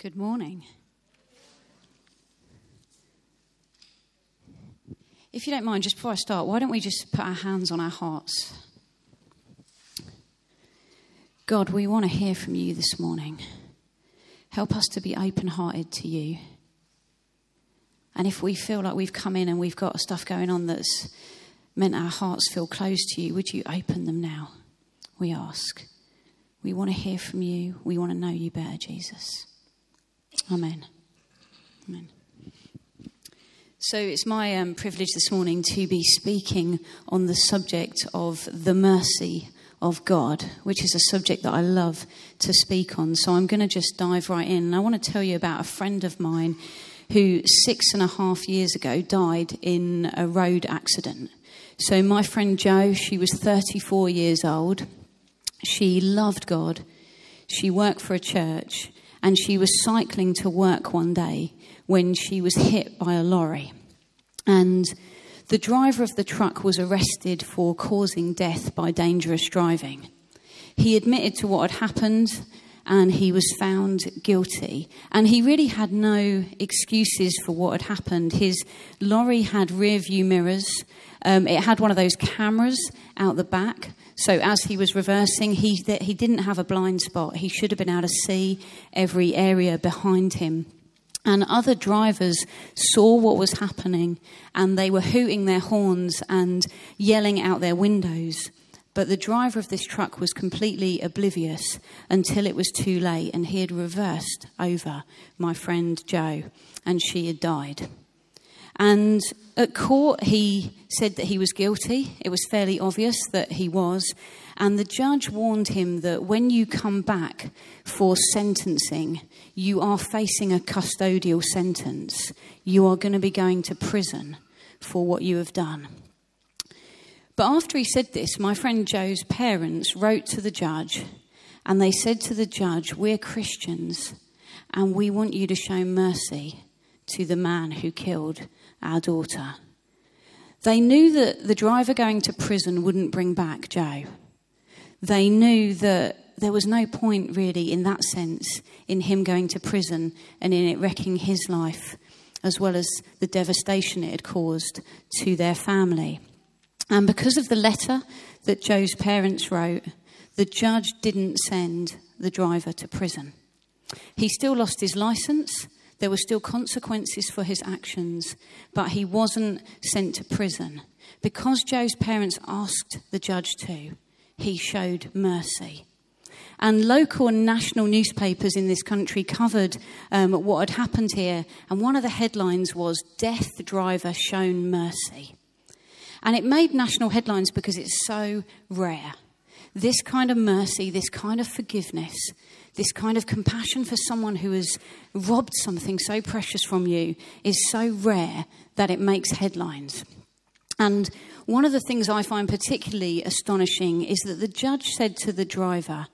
Good morning. If you don't mind, just before I start, why don't we just put our hands on our hearts? God, we want to hear from you this morning. Help us to be open hearted to you. And if we feel like we've come in and we've got stuff going on that's meant our hearts feel closed to you, would you open them now? We ask. We want to hear from you. We want to know you better, Jesus. Amen. Amen. So it's my um, privilege this morning to be speaking on the subject of the mercy of God, which is a subject that I love to speak on. So I'm going to just dive right in. And I want to tell you about a friend of mine who six and a half years ago died in a road accident. So my friend Jo, she was 34 years old. She loved God. She worked for a church and she was cycling to work one day when she was hit by a lorry. And the driver of the truck was arrested for causing death by dangerous driving. He admitted to what had happened and he was found guilty. And he really had no excuses for what had happened. His lorry had rear view mirrors, um, it had one of those cameras out the back. So as he was reversing, he, he didn't have a blind spot. He should have been able to see every area behind him. And other drivers saw what was happening and they were hooting their horns and yelling out their windows. But the driver of this truck was completely oblivious until it was too late and he had reversed over my friend Jo and she had died. And at court, he said that he was guilty. It was fairly obvious that he was. And the judge warned him that when you come back for sentencing, you are facing a custodial sentence. You are going to be going to prison for what you have done. But after he said this, my friend Jo's parents wrote to the judge and they said to the judge, We're Christians and we want you to show mercy to the man who killed our daughter. They knew that the driver going to prison wouldn't bring back Jo. They knew that there was no point, really, in that sense, in him going to prison and in it wrecking his life, as well as the devastation it had caused to their family. And because of the letter that Jo's parents wrote, the judge didn't send the driver to prison. He still lost his license there were still consequences for his actions, but he wasn't sent to prison. Because Jo's parents asked the judge to, he showed mercy. And local and national newspapers in this country covered um, what had happened here. And one of the headlines was Death Driver Shown Mercy. And it made national headlines because it's so rare. This kind of mercy, this kind of forgiveness, this kind of compassion for someone who has robbed something so precious from you is so rare that it makes headlines. And one of the things I find particularly astonishing is that the judge said to the driver,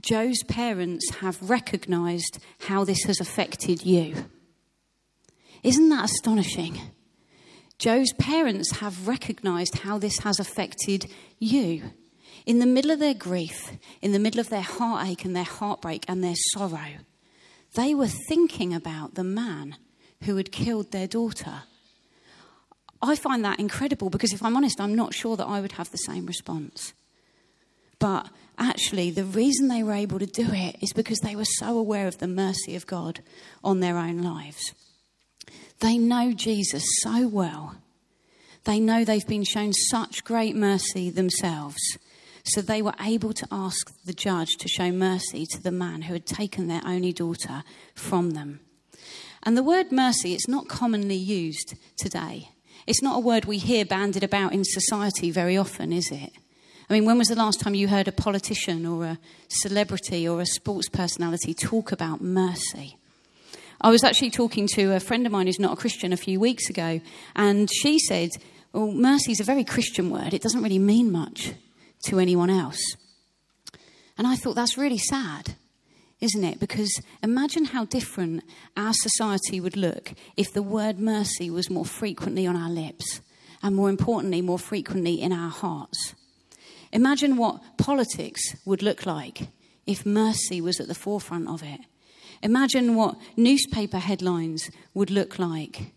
Jo's parents have recognized how this has affected you. Isn't that astonishing? Jo's parents have recognized how this has affected you in the middle of their grief, in the middle of their heartache and their heartbreak and their sorrow, they were thinking about the man who had killed their daughter. I find that incredible because, if I'm honest, I'm not sure that I would have the same response. But actually, the reason they were able to do it is because they were so aware of the mercy of God on their own lives. They know Jesus so well. They know they've been shown such great mercy themselves so they were able to ask the judge to show mercy to the man who had taken their only daughter from them. And the word mercy, it's not commonly used today. It's not a word we hear bandied about in society very often, is it? I mean, when was the last time you heard a politician or a celebrity or a sports personality talk about mercy? I was actually talking to a friend of mine who's not a Christian a few weeks ago, and she said, Well, mercy is a very Christian word. It doesn't really mean much to anyone else. And I thought that's really sad, isn't it? Because imagine how different our society would look if the word mercy was more frequently on our lips and, more importantly, more frequently in our hearts. Imagine what politics would look like if mercy was at the forefront of it. Imagine what newspaper headlines would look like.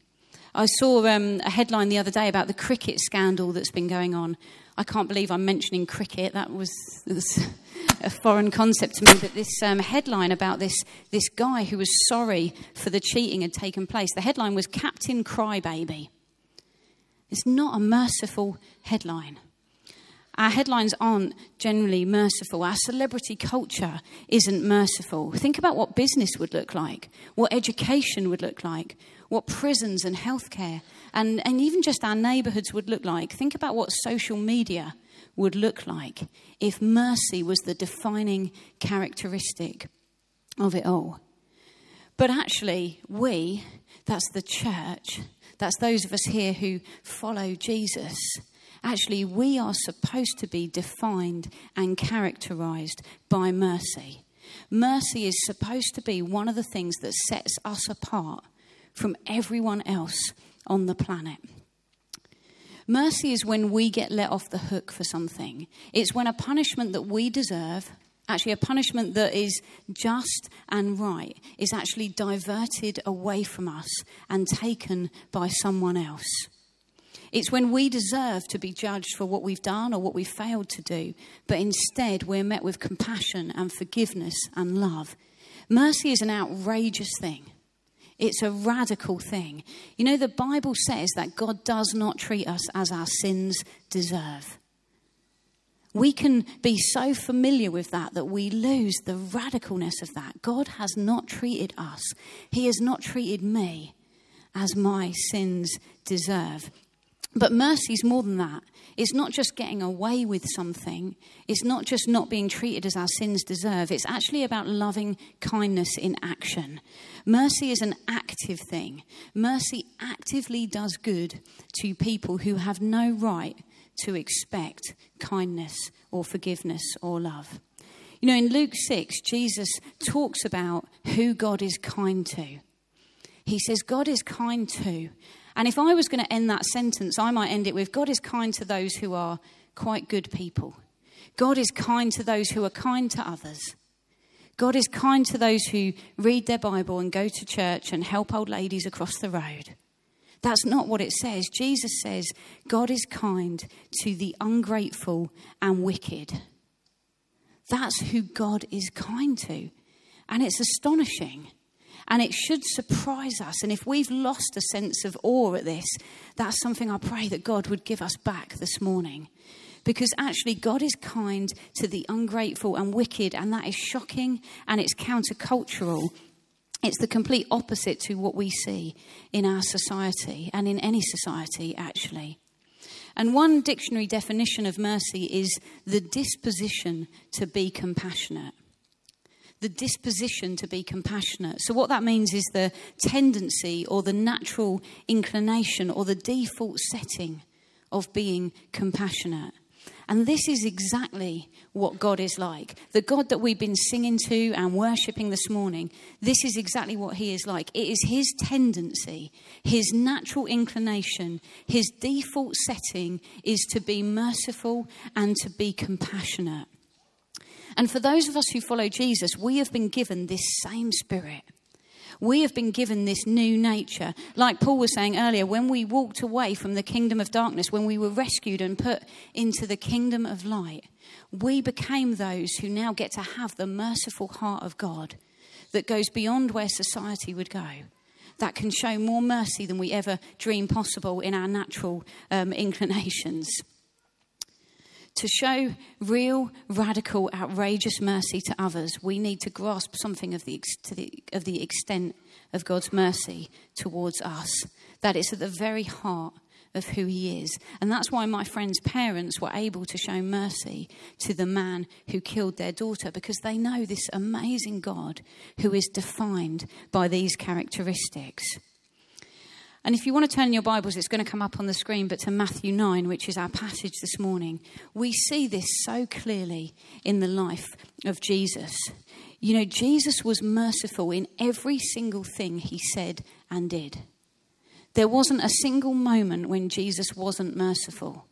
I saw um, a headline the other day about the cricket scandal that's been going on. I can't believe I'm mentioning cricket. That was, was a foreign concept to me. But this um, headline about this, this guy who was sorry for the cheating had taken place, the headline was Captain Crybaby. It's not a merciful headline. Our headlines aren't generally merciful. Our celebrity culture isn't merciful. Think about what business would look like, what education would look like, what prisons and healthcare and, and even just our neighborhoods would look like. Think about what social media would look like if mercy was the defining characteristic of it all. But actually, we, that's the church, that's those of us here who follow Jesus Actually, we are supposed to be defined and characterized by mercy. Mercy is supposed to be one of the things that sets us apart from everyone else on the planet. Mercy is when we get let off the hook for something. It's when a punishment that we deserve, actually, a punishment that is just and right, is actually diverted away from us and taken by someone else. It's when we deserve to be judged for what we've done or what we've failed to do, but instead we're met with compassion and forgiveness and love. Mercy is an outrageous thing. It's a radical thing. You know, the Bible says that God does not treat us as our sins deserve. We can be so familiar with that that we lose the radicalness of that. God has not treated us, He has not treated me as my sins deserve. But mercy is more than that. It's not just getting away with something. It's not just not being treated as our sins deserve. It's actually about loving kindness in action. Mercy is an active thing. Mercy actively does good to people who have no right to expect kindness or forgiveness or love. You know, in Luke 6, Jesus talks about who God is kind to. He says, God is kind to and if I was going to end that sentence, I might end it with God is kind to those who are quite good people. God is kind to those who are kind to others. God is kind to those who read their Bible and go to church and help old ladies across the road. That's not what it says. Jesus says God is kind to the ungrateful and wicked. That's who God is kind to. And it's astonishing. And it should surprise us. And if we've lost a sense of awe at this, that's something I pray that God would give us back this morning. Because actually, God is kind to the ungrateful and wicked, and that is shocking and it's countercultural. It's the complete opposite to what we see in our society and in any society, actually. And one dictionary definition of mercy is the disposition to be compassionate the disposition to be compassionate. So, what that means is the tendency or the natural inclination or the default setting of being compassionate. And this is exactly what God is like. The God that we've been singing to and worshipping this morning, this is exactly what He is like. It is His tendency, His natural inclination, His default setting is to be merciful and to be compassionate. And for those of us who follow Jesus, we have been given this same spirit. We have been given this new nature. Like Paul was saying earlier, when we walked away from the kingdom of darkness, when we were rescued and put into the kingdom of light, we became those who now get to have the merciful heart of God that goes beyond where society would go that can show more mercy than we ever dream possible in our natural um, inclinations. To show real, radical, outrageous mercy to others, we need to grasp something of the, the, of the extent of God's mercy towards us. That it's at the very heart of who he is. And that's why my friend's parents were able to show mercy to the man who killed their daughter, because they know this amazing God who is defined by these characteristics. And if you want to turn your Bibles, it's going to come up on the screen, but to Matthew 9, which is our passage this morning, we see this so clearly in the life of Jesus. You know, Jesus was merciful in every single thing he said and did. There wasn't a single moment when Jesus wasn't merciful.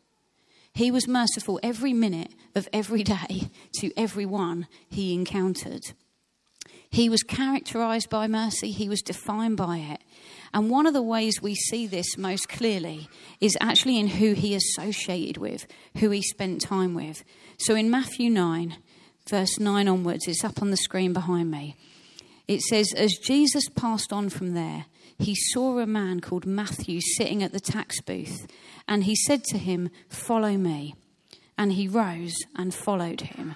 He was merciful every minute of every day to everyone he encountered. He was characterized by mercy, he was defined by it. And one of the ways we see this most clearly is actually in who he associated with, who he spent time with. So in Matthew 9, verse 9 onwards, it's up on the screen behind me. It says, As Jesus passed on from there, he saw a man called Matthew sitting at the tax booth, and he said to him, Follow me. And he rose and followed him.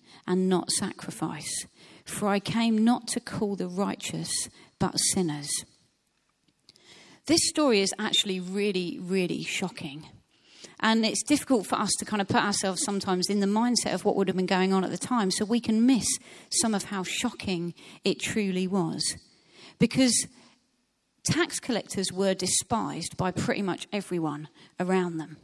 and not sacrifice. For I came not to call the righteous, but sinners. This story is actually really, really shocking. And it's difficult for us to kind of put ourselves sometimes in the mindset of what would have been going on at the time, so we can miss some of how shocking it truly was. Because tax collectors were despised by pretty much everyone around them.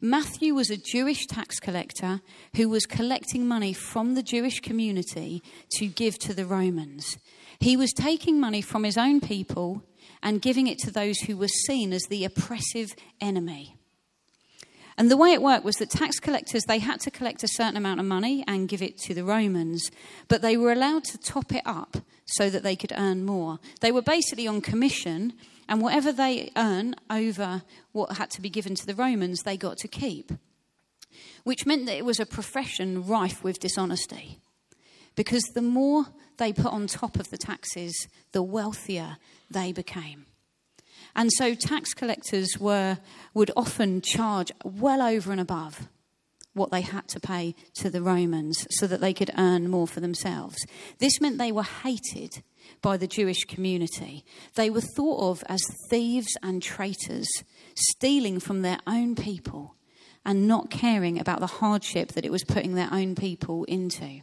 Matthew was a Jewish tax collector who was collecting money from the Jewish community to give to the Romans. He was taking money from his own people and giving it to those who were seen as the oppressive enemy. And the way it worked was that tax collectors they had to collect a certain amount of money and give it to the Romans, but they were allowed to top it up so that they could earn more. They were basically on commission and whatever they earn over what had to be given to the Romans, they got to keep. Which meant that it was a profession rife with dishonesty. Because the more they put on top of the taxes, the wealthier they became. And so tax collectors were, would often charge well over and above what they had to pay to the Romans so that they could earn more for themselves. This meant they were hated by the Jewish community. They were thought of as thieves and traitors, stealing from their own people and not caring about the hardship that it was putting their own people into.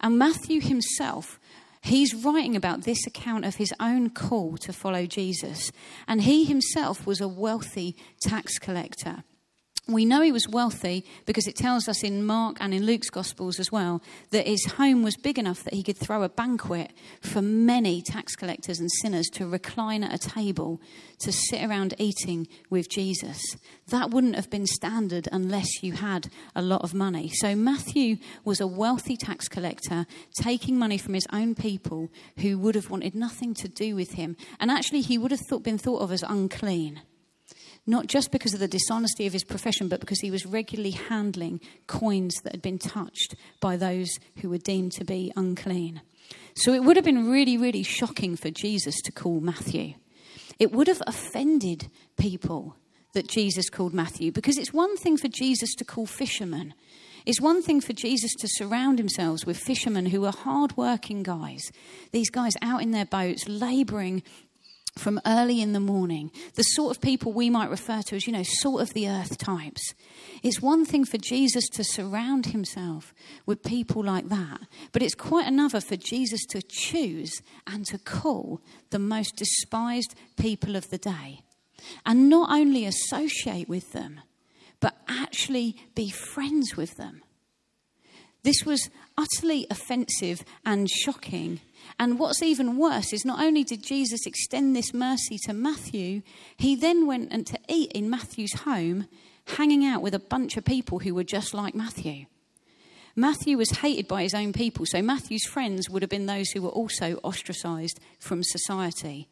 And Matthew himself, he's writing about this account of his own call to follow Jesus. And he himself was a wealthy tax collector. We know he was wealthy because it tells us in Mark and in Luke's Gospels as well that his home was big enough that he could throw a banquet for many tax collectors and sinners to recline at a table to sit around eating with Jesus. That wouldn't have been standard unless you had a lot of money. So Matthew was a wealthy tax collector taking money from his own people who would have wanted nothing to do with him. And actually, he would have thought, been thought of as unclean not just because of the dishonesty of his profession, but because he was regularly handling coins that had been touched by those who were deemed to be unclean. So it would have been really, really shocking for Jesus to call Matthew. It would have offended people that Jesus called Matthew, because it's one thing for Jesus to call fishermen. It's one thing for Jesus to surround himself with fishermen who are hard-working guys. These guys out in their boats, laboring from early in the morning, the sort of people we might refer to as, you know, sort of the earth types. It's one thing for Jesus to surround himself with people like that, but it's quite another for Jesus to choose and to call the most despised people of the day. And not only associate with them, but actually be friends with them. This was utterly offensive and shocking and what's even worse is not only did Jesus extend this mercy to Matthew, he then went and to eat in Matthew's home, hanging out with a bunch of people who were just like Matthew. Matthew was hated by his own people, so Matthew's friends would have been those who were also ostracized from society.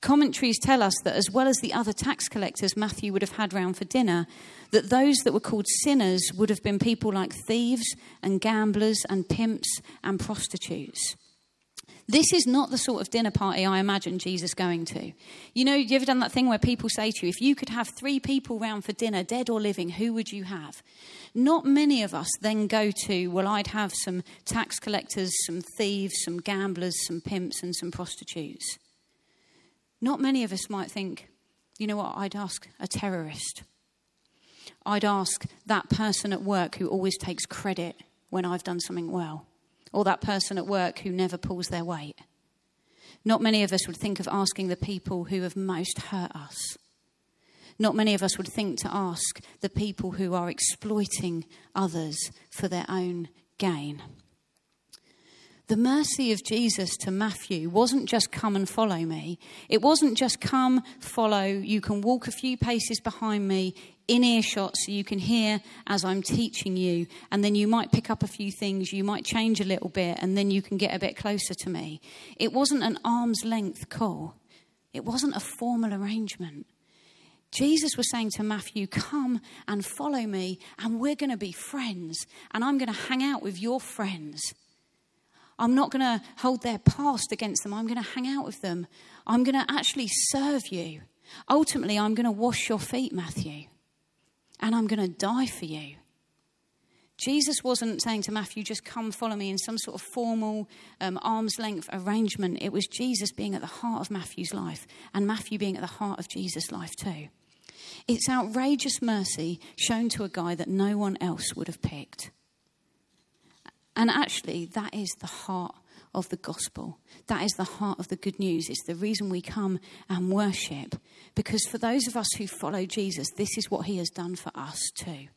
Commentaries tell us that as well as the other tax collectors Matthew would have had round for dinner, that those that were called sinners would have been people like thieves and gamblers and pimps and prostitutes. This is not the sort of dinner party I imagine Jesus going to. You know, you ever done that thing where people say to you, if you could have three people round for dinner, dead or living, who would you have? Not many of us then go to, well, I'd have some tax collectors, some thieves, some gamblers, some pimps, and some prostitutes. Not many of us might think, you know what, I'd ask a terrorist. I'd ask that person at work who always takes credit when I've done something well or that person at work who never pulls their weight. Not many of us would think of asking the people who have most hurt us. Not many of us would think to ask the people who are exploiting others for their own gain. The mercy of Jesus to Matthew wasn't just come and follow me. It wasn't just come, follow, you can walk a few paces behind me in earshot so you can hear as I'm teaching you, and then you might pick up a few things, you might change a little bit, and then you can get a bit closer to me. It wasn't an arm's length call, it wasn't a formal arrangement. Jesus was saying to Matthew, Come and follow me, and we're going to be friends, and I'm going to hang out with your friends. I'm not going to hold their past against them. I'm going to hang out with them. I'm going to actually serve you. Ultimately, I'm going to wash your feet, Matthew, and I'm going to die for you. Jesus wasn't saying to Matthew, just come follow me in some sort of formal um, arm's length arrangement. It was Jesus being at the heart of Matthew's life and Matthew being at the heart of Jesus' life too. It's outrageous mercy shown to a guy that no one else would have picked. And actually, that is the heart of the gospel. That is the heart of the good news. It's the reason we come and worship. Because for those of us who follow Jesus, this is what he has done for us too.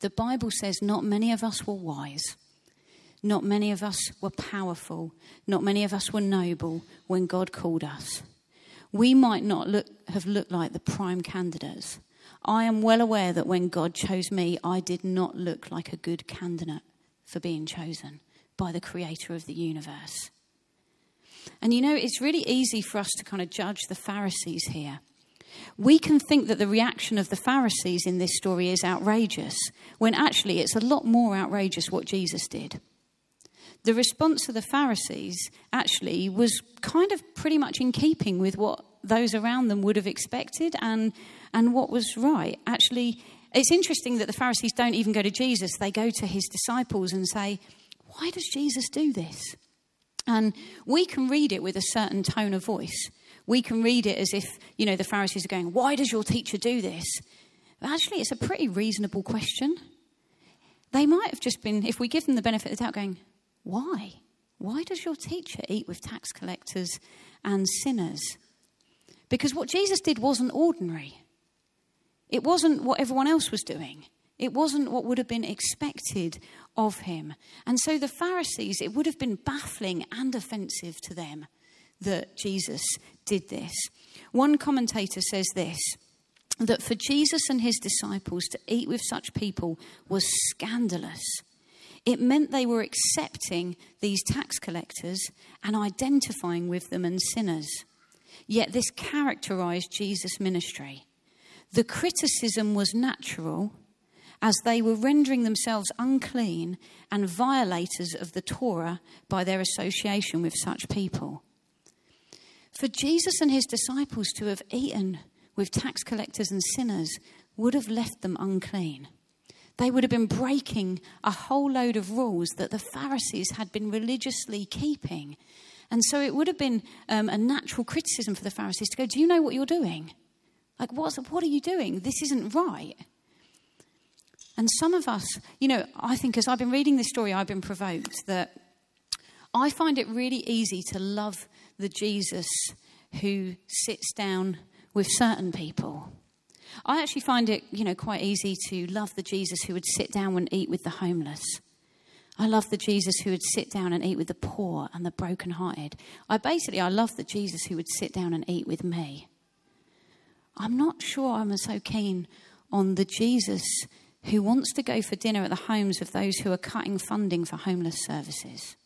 The Bible says not many of us were wise. Not many of us were powerful. Not many of us were noble when God called us. We might not look, have looked like the prime candidates. I am well aware that when God chose me, I did not look like a good candidate for being chosen by the creator of the universe. And you know, it's really easy for us to kind of judge the Pharisees here. We can think that the reaction of the Pharisees in this story is outrageous, when actually it's a lot more outrageous what Jesus did. The response of the Pharisees actually was kind of pretty much in keeping with what those around them would have expected and, and what was right. Actually, it's interesting that the Pharisees don't even go to Jesus, they go to his disciples and say, Why does Jesus do this? And we can read it with a certain tone of voice. We can read it as if, you know, the Pharisees are going, Why does your teacher do this? But actually, it's a pretty reasonable question. They might have just been, if we give them the benefit of the doubt, going, Why? Why does your teacher eat with tax collectors and sinners? Because what Jesus did wasn't ordinary. It wasn't what everyone else was doing. It wasn't what would have been expected of him. And so the Pharisees, it would have been baffling and offensive to them that Jesus did this. One commentator says this that for Jesus and his disciples to eat with such people was scandalous. It meant they were accepting these tax collectors and identifying with them and sinners. Yet this characterized Jesus' ministry. The criticism was natural as they were rendering themselves unclean and violators of the Torah by their association with such people. For Jesus and his disciples to have eaten with tax collectors and sinners would have left them unclean. They would have been breaking a whole load of rules that the Pharisees had been religiously keeping. And so it would have been um, a natural criticism for the Pharisees to go, Do you know what you're doing? Like, what's, what are you doing? This isn't right. And some of us, you know, I think as I've been reading this story, I've been provoked that I find it really easy to love the Jesus who sits down with certain people. I actually find it, you know, quite easy to love the Jesus who would sit down and eat with the homeless. I love the Jesus who would sit down and eat with the poor and the brokenhearted. I basically I love the Jesus who would sit down and eat with me. I'm not sure I'm so keen on the Jesus who wants to go for dinner at the homes of those who are cutting funding for homeless services.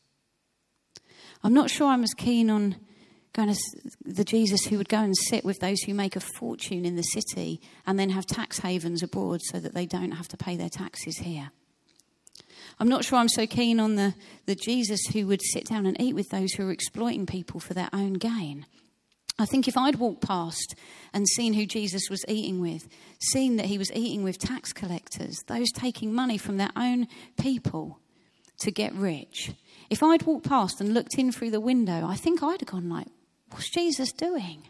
I'm not sure I'm as keen on going to the Jesus who would go and sit with those who make a fortune in the city and then have tax havens abroad so that they don't have to pay their taxes here. I'm not sure I'm so keen on the, the Jesus who would sit down and eat with those who are exploiting people for their own gain. I think if I'd walked past and seen who Jesus was eating with, seen that he was eating with tax collectors, those taking money from their own people to get rich, if I'd walked past and looked in through the window, I think I'd have gone like, what's Jesus doing?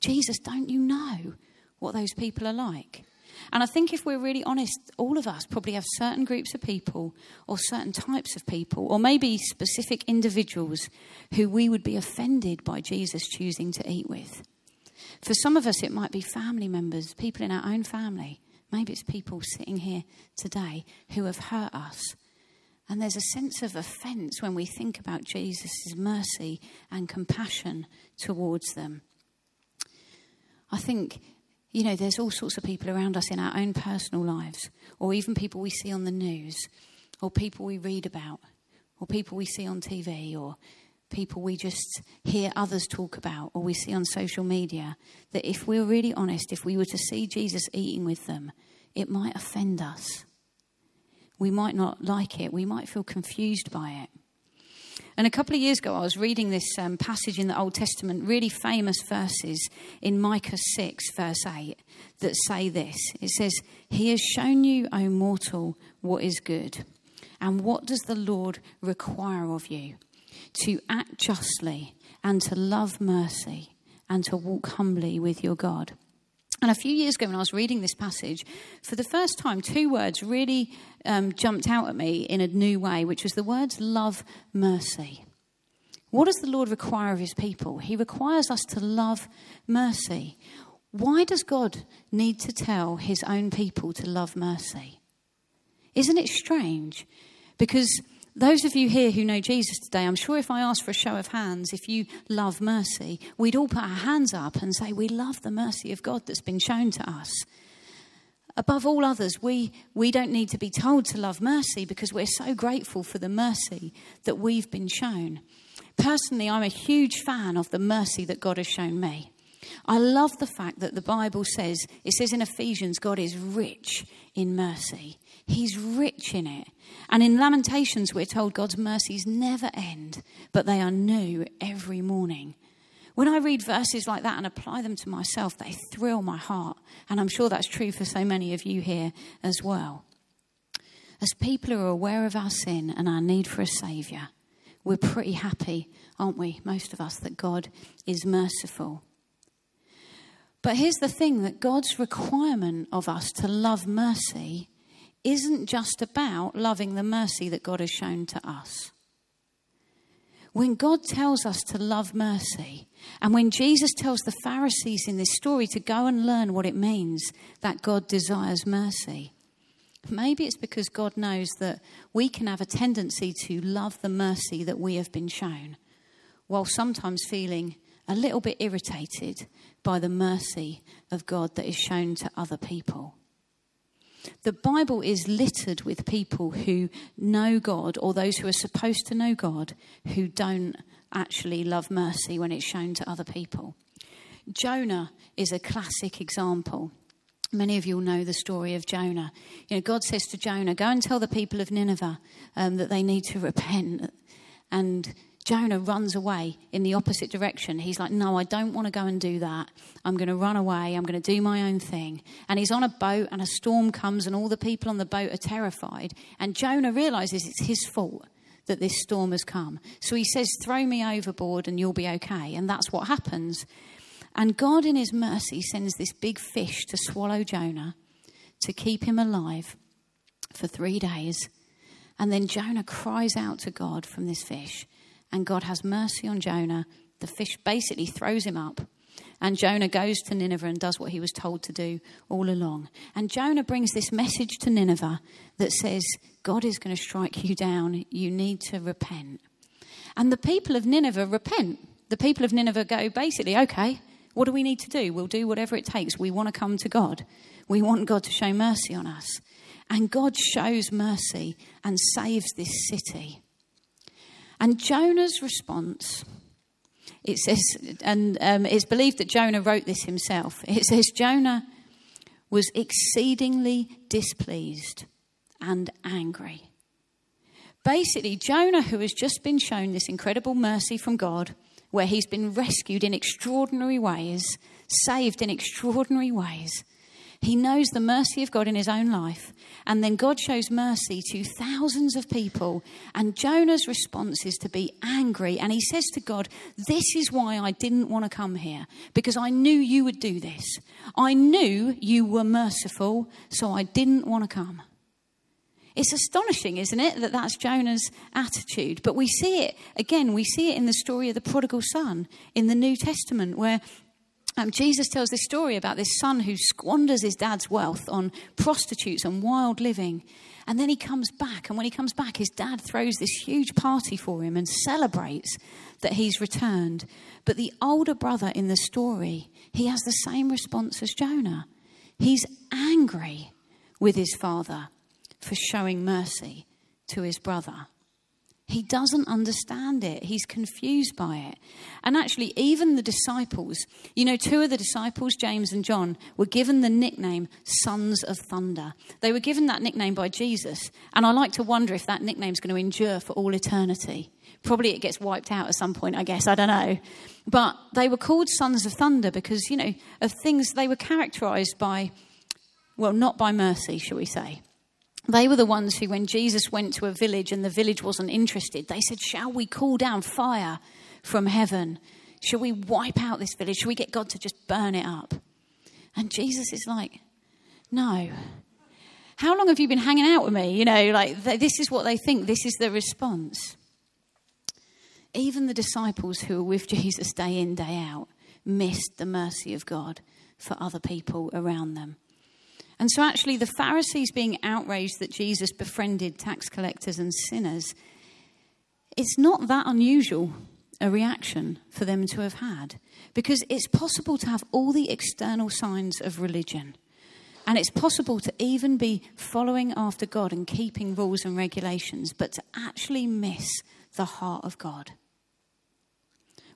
Jesus, don't you know what those people are like? And I think if we're really honest, all of us probably have certain groups of people or certain types of people, or maybe specific individuals who we would be offended by Jesus choosing to eat with. For some of us, it might be family members, people in our own family. Maybe it's people sitting here today who have hurt us. And there's a sense of offense when we think about Jesus' mercy and compassion towards them. I think you know, there's all sorts of people around us in our own personal lives, or even people we see on the news, or people we read about, or people we see on TV, or people we just hear others talk about, or we see on social media, that if we're really honest, if we were to see Jesus eating with them, it might offend us. We might not like it, we might feel confused by it. And a couple of years ago, I was reading this um, passage in the Old Testament, really famous verses in Micah 6, verse 8, that say this It says, He has shown you, O mortal, what is good. And what does the Lord require of you? To act justly and to love mercy and to walk humbly with your God. And a few years ago, when I was reading this passage, for the first time, two words really um, jumped out at me in a new way, which was the words love, mercy. What does the Lord require of his people? He requires us to love mercy. Why does God need to tell his own people to love mercy? Isn't it strange? Because those of you here who know Jesus today, I'm sure if I asked for a show of hands, if you love mercy, we'd all put our hands up and say, We love the mercy of God that's been shown to us. Above all others, we, we don't need to be told to love mercy because we're so grateful for the mercy that we've been shown. Personally, I'm a huge fan of the mercy that God has shown me. I love the fact that the Bible says, it says in Ephesians, God is rich in mercy. He's rich in it. And in Lamentations, we're told God's mercies never end, but they are new every morning. When I read verses like that and apply them to myself, they thrill my heart. And I'm sure that's true for so many of you here as well. As people who are aware of our sin and our need for a Saviour, we're pretty happy, aren't we, most of us, that God is merciful. But here's the thing that God's requirement of us to love mercy isn't just about loving the mercy that God has shown to us. When God tells us to love mercy, and when Jesus tells the Pharisees in this story to go and learn what it means that God desires mercy, maybe it's because God knows that we can have a tendency to love the mercy that we have been shown, while sometimes feeling a little bit irritated by the mercy of God that is shown to other people. The Bible is littered with people who know God or those who are supposed to know God who don't actually love mercy when it's shown to other people. Jonah is a classic example. Many of you will know the story of Jonah. You know, God says to Jonah, Go and tell the people of Nineveh um, that they need to repent. And Jonah runs away in the opposite direction. He's like, No, I don't want to go and do that. I'm going to run away. I'm going to do my own thing. And he's on a boat, and a storm comes, and all the people on the boat are terrified. And Jonah realizes it's his fault that this storm has come. So he says, Throw me overboard, and you'll be okay. And that's what happens. And God, in his mercy, sends this big fish to swallow Jonah to keep him alive for three days. And then Jonah cries out to God from this fish and God has mercy on Jonah. The fish basically throws him up. And Jonah goes to Nineveh and does what he was told to do all along. And Jonah brings this message to Nineveh that says, God is going to strike you down. You need to repent. And the people of Nineveh repent. The people of Nineveh go, basically, okay, what do we need to do? We'll do whatever it takes. We want to come to God. We want God to show mercy on us. And God shows mercy and saves this city. And Jonah's response, it says, and um, it's believed that Jonah wrote this himself. It says, Jonah was exceedingly displeased and angry. Basically, Jonah, who has just been shown this incredible mercy from God, where he's been rescued in extraordinary ways, saved in extraordinary ways, He knows the mercy of God in his own life. And then God shows mercy to thousands of people. And Jonah's response is to be angry. And he says to God, This is why I didn't want to come here, because I knew you would do this. I knew you were merciful, so I didn't want to come. It's astonishing, isn't it, that that's Jonah's attitude? But we see it, again, we see it in the story of the prodigal son in the New Testament, where um, Jesus tells this story about this son who squanders his dad's wealth on prostitutes and wild living. And then he comes back, and when he comes back, his dad throws this huge party for him and celebrates that he's returned. But the older brother in the story, he has the same response as Jonah. He's angry with his father for showing mercy to his brother. He doesn't understand it. He's confused by it. And actually, even the disciples, you know, two of the disciples, James and John, were given the nickname Sons of Thunder. They were given that nickname by Jesus. And I like to wonder if that nickname is going to endure for all eternity. Probably it gets wiped out at some point, I guess. I don't know. But they were called Sons of Thunder because, you know, of things they were characterized by, well, not by mercy, shall we say they were the ones who, when Jesus went to a village and the village wasn't interested, they said, Shall we call down fire from heaven? Shall we wipe out this village? Shall we get God to just burn it up? And Jesus is like, No. How long have you been hanging out with me? You know, like, this is what they think, this is the response. Even the disciples who were with Jesus day in, day out missed the mercy of God for other people around them. And so, actually, the Pharisees being outraged that Jesus befriended tax collectors and sinners, it's not that unusual a reaction for them to have had. Because it's possible to have all the external signs of religion. And it's possible to even be following after God and keeping rules and regulations, but to actually miss the heart of God.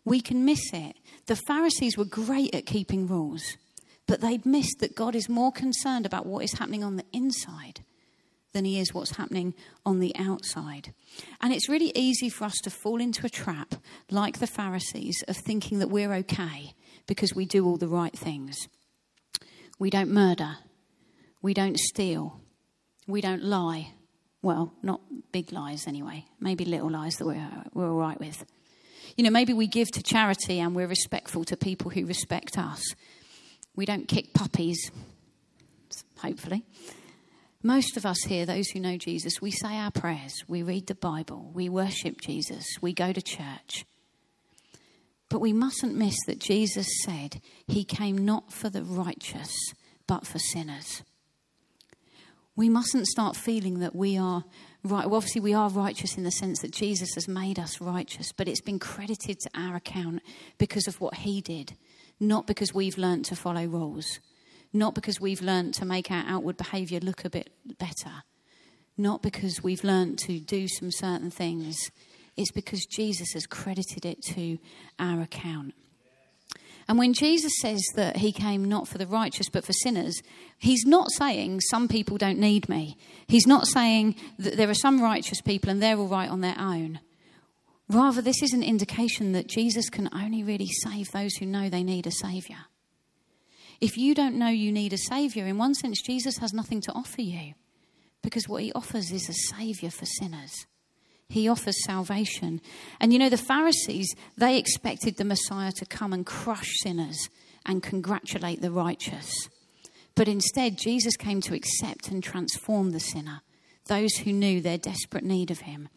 We can miss it. The Pharisees were great at keeping rules. But they'd missed that God is more concerned about what is happening on the inside than he is what's happening on the outside. And it's really easy for us to fall into a trap, like the Pharisees, of thinking that we're okay because we do all the right things. We don't murder. We don't steal. We don't lie. Well, not big lies anyway. Maybe little lies that we're, we're all right with. You know, maybe we give to charity and we're respectful to people who respect us. We don't kick puppies, hopefully. Most of us here, those who know Jesus, we say our prayers, we read the Bible, we worship Jesus, we go to church. But we mustn't miss that Jesus said he came not for the righteous, but for sinners. We mustn't start feeling that we are right. Well, obviously, we are righteous in the sense that Jesus has made us righteous, but it's been credited to our account because of what he did not because we've learnt to follow rules, not because we've learnt to make our outward behaviour look a bit better, not because we've learnt to do some certain things. It's because Jesus has credited it to our account. And when Jesus says that he came not for the righteous but for sinners, he's not saying some people don't need me. He's not saying that there are some righteous people and they're all right on their own. Rather, this is an indication that Jesus can only really save those who know they need a Saviour. If you don't know you need a Saviour, in one sense, Jesus has nothing to offer you because what he offers is a Saviour for sinners. He offers salvation. And you know, the Pharisees, they expected the Messiah to come and crush sinners and congratulate the righteous. But instead, Jesus came to accept and transform the sinner, those who knew their desperate need of him.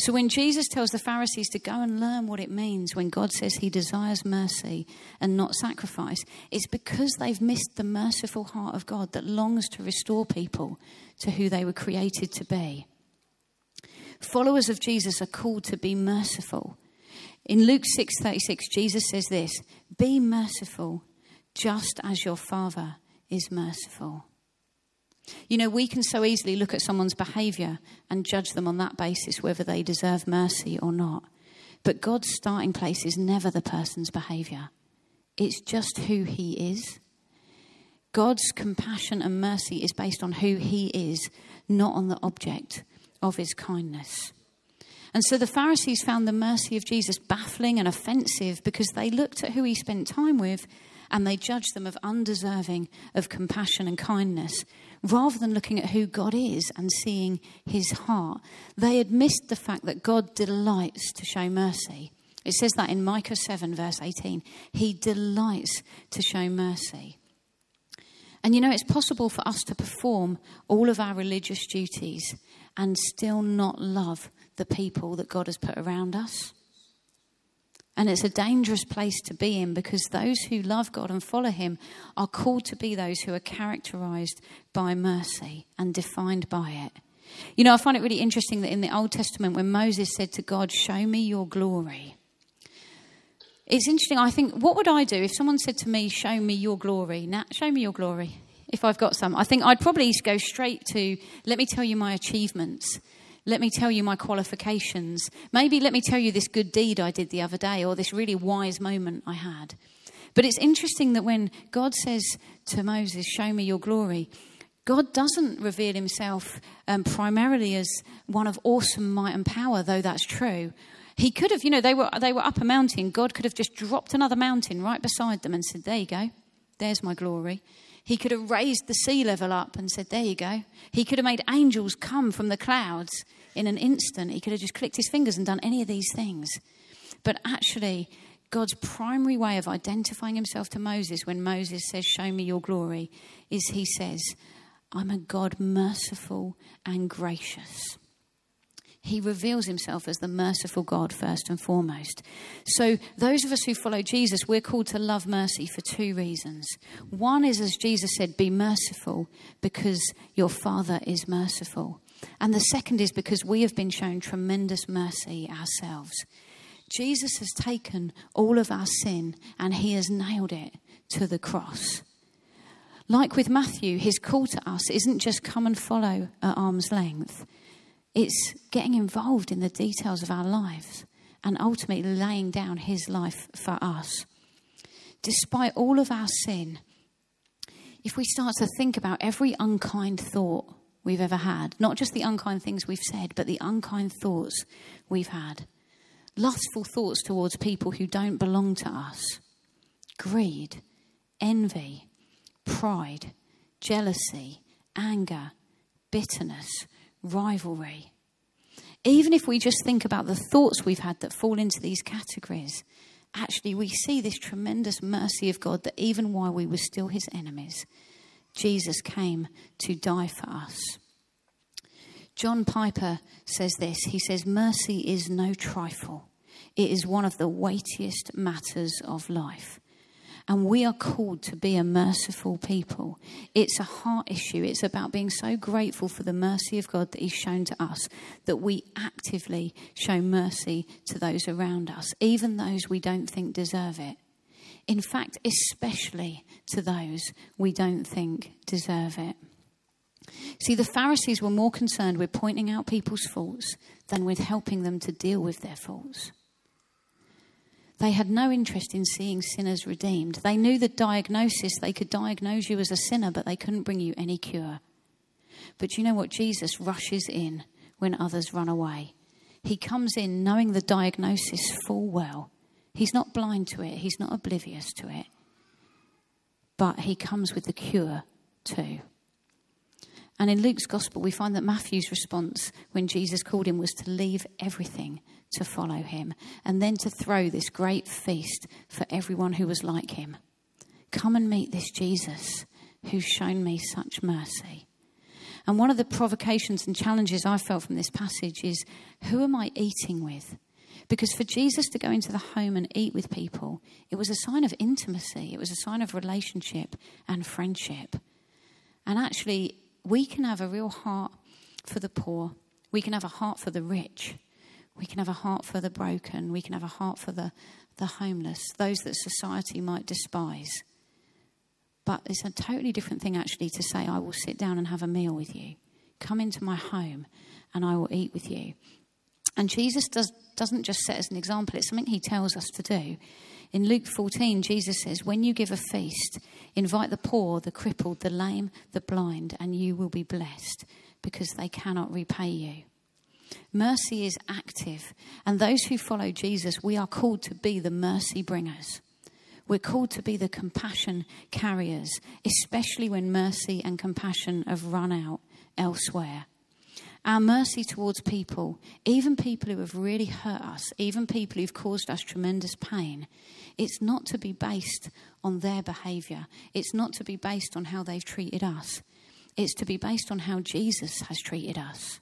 So when Jesus tells the Pharisees to go and learn what it means when God says he desires mercy and not sacrifice, it's because they've missed the merciful heart of God that longs to restore people to who they were created to be. Followers of Jesus are called to be merciful. In Luke 6:36 Jesus says this, "Be merciful just as your Father is merciful." You know, we can so easily look at someone's behavior and judge them on that basis, whether they deserve mercy or not. But God's starting place is never the person's behavior, it's just who He is. God's compassion and mercy is based on who He is, not on the object of His kindness. And so the Pharisees found the mercy of Jesus baffling and offensive because they looked at who He spent time with and they judged them of undeserving of compassion and kindness. Rather than looking at who God is and seeing his heart, they had missed the fact that God delights to show mercy. It says that in Micah 7, verse 18. He delights to show mercy. And you know, it's possible for us to perform all of our religious duties and still not love the people that God has put around us. And it's a dangerous place to be in because those who love God and follow Him are called to be those who are characterized by mercy and defined by it. You know, I find it really interesting that in the Old Testament, when Moses said to God, Show me your glory, it's interesting. I think, what would I do if someone said to me, Show me your glory? Now, show me your glory. If I've got some, I think I'd probably go straight to, Let me tell you my achievements. Let me tell you my qualifications. Maybe let me tell you this good deed I did the other day or this really wise moment I had. But it's interesting that when God says to Moses, Show me your glory, God doesn't reveal himself um, primarily as one of awesome might and power, though that's true. He could have, you know, they were, they were up a mountain. God could have just dropped another mountain right beside them and said, There you go, there's my glory. He could have raised the sea level up and said, There you go. He could have made angels come from the clouds in an instant. He could have just clicked his fingers and done any of these things. But actually, God's primary way of identifying himself to Moses when Moses says, Show me your glory, is he says, I'm a God merciful and gracious he reveals himself as the merciful God first and foremost. So, those of us who follow Jesus, we're called to love mercy for two reasons. One is, as Jesus said, be merciful because your Father is merciful. And the second is because we have been shown tremendous mercy ourselves. Jesus has taken all of our sin and he has nailed it to the cross. Like with Matthew, his call to us isn't just come and follow at arm's length. It's getting involved in the details of our lives and ultimately laying down his life for us. Despite all of our sin, if we start to think about every unkind thought we've ever had, not just the unkind things we've said, but the unkind thoughts we've had, lustful thoughts towards people who don't belong to us, greed, envy, pride, jealousy, anger, bitterness, rivalry. Even if we just think about the thoughts we've had that fall into these categories, actually we see this tremendous mercy of God that even while we were still his enemies, Jesus came to die for us. John Piper says this he says, Mercy is no trifle, it is one of the weightiest matters of life. And we are called to be a merciful people. It's a heart issue. It's about being so grateful for the mercy of God that He's shown to us that we actively show mercy to those around us, even those we don't think deserve it. In fact, especially to those we don't think deserve it. See, the Pharisees were more concerned with pointing out people's faults than with helping them to deal with their faults. They had no interest in seeing sinners redeemed. They knew the diagnosis. They could diagnose you as a sinner, but they couldn't bring you any cure. But you know what? Jesus rushes in when others run away. He comes in knowing the diagnosis full well. He's not blind to it, he's not oblivious to it. But he comes with the cure too. And in Luke's gospel, we find that Matthew's response when Jesus called him was to leave everything to follow him and then to throw this great feast for everyone who was like him. Come and meet this Jesus who's shown me such mercy. And one of the provocations and challenges I felt from this passage is who am I eating with? Because for Jesus to go into the home and eat with people, it was a sign of intimacy, it was a sign of relationship and friendship. And actually, we can have a real heart for the poor, we can have a heart for the rich, we can have a heart for the broken, we can have a heart for the, the homeless, those that society might despise. But it's a totally different thing, actually, to say, I will sit down and have a meal with you. Come into my home and I will eat with you. And Jesus does, doesn't just set as an example, it's something he tells us to do. In Luke 14, Jesus says, When you give a feast, invite the poor, the crippled, the lame, the blind, and you will be blessed because they cannot repay you. Mercy is active, and those who follow Jesus, we are called to be the mercy bringers. We're called to be the compassion carriers, especially when mercy and compassion have run out elsewhere. Our mercy towards people, even people who have really hurt us, even people who've caused us tremendous pain, it's not to be based on their behaviour. It's not to be based on how they've treated us. It's to be based on how Jesus has treated us.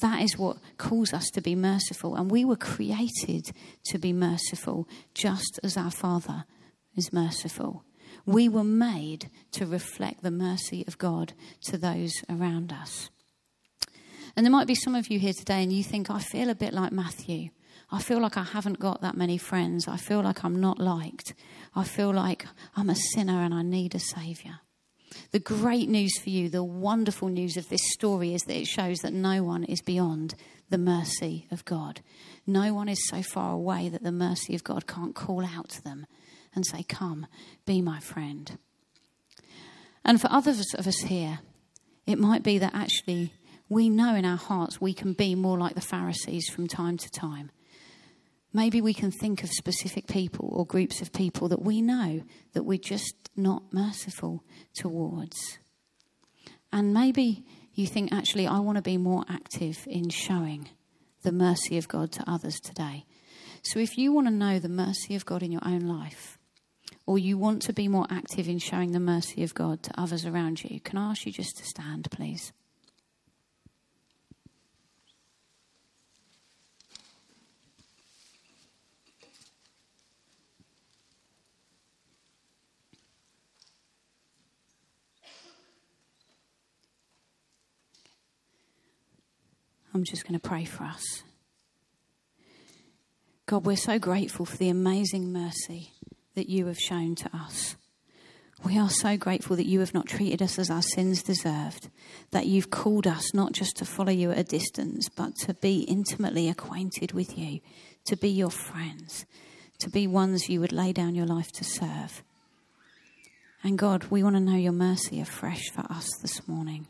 That is what calls us to be merciful. And we were created to be merciful, just as our Father is merciful. We were made to reflect the mercy of God to those around us. And there might be some of you here today and you think, I feel a bit like Matthew. I feel like I haven't got that many friends. I feel like I'm not liked. I feel like I'm a sinner and I need a Saviour. The great news for you, the wonderful news of this story is that it shows that no one is beyond the mercy of God. No one is so far away that the mercy of God can't call out to them and say, Come, be my friend. And for others of us here, it might be that actually we know in our hearts we can be more like the Pharisees from time to time. Maybe we can think of specific people or groups of people that we know that we're just not merciful towards. And maybe you think, actually, I want to be more active in showing the mercy of God to others today. So if you want to know the mercy of God in your own life, or you want to be more active in showing the mercy of God to others around you, can I ask you just to stand, please? I'm just going to pray for us. God, we're so grateful for the amazing mercy that you have shown to us. We are so grateful that you have not treated us as our sins deserved, that you've called us not just to follow you at a distance, but to be intimately acquainted with you, to be your friends, to be ones you would lay down your life to serve. And God, we want to know your mercy afresh for us this morning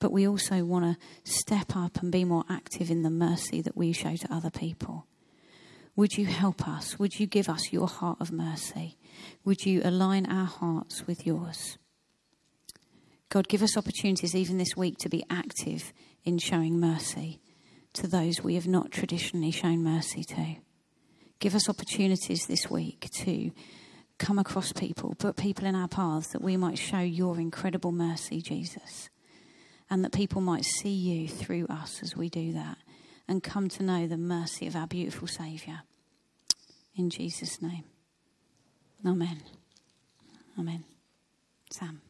but we also want to step up and be more active in the mercy that we show to other people. Would you help us? Would you give us your heart of mercy? Would you align our hearts with yours? God, give us opportunities even this week to be active in showing mercy to those we have not traditionally shown mercy to. Give us opportunities this week to come across people, put people in our paths that we might show your incredible mercy, Jesus and that people might see you through us as we do that and come to know the mercy of our beautiful Saviour. In Jesus' name. Amen. Amen. Sam.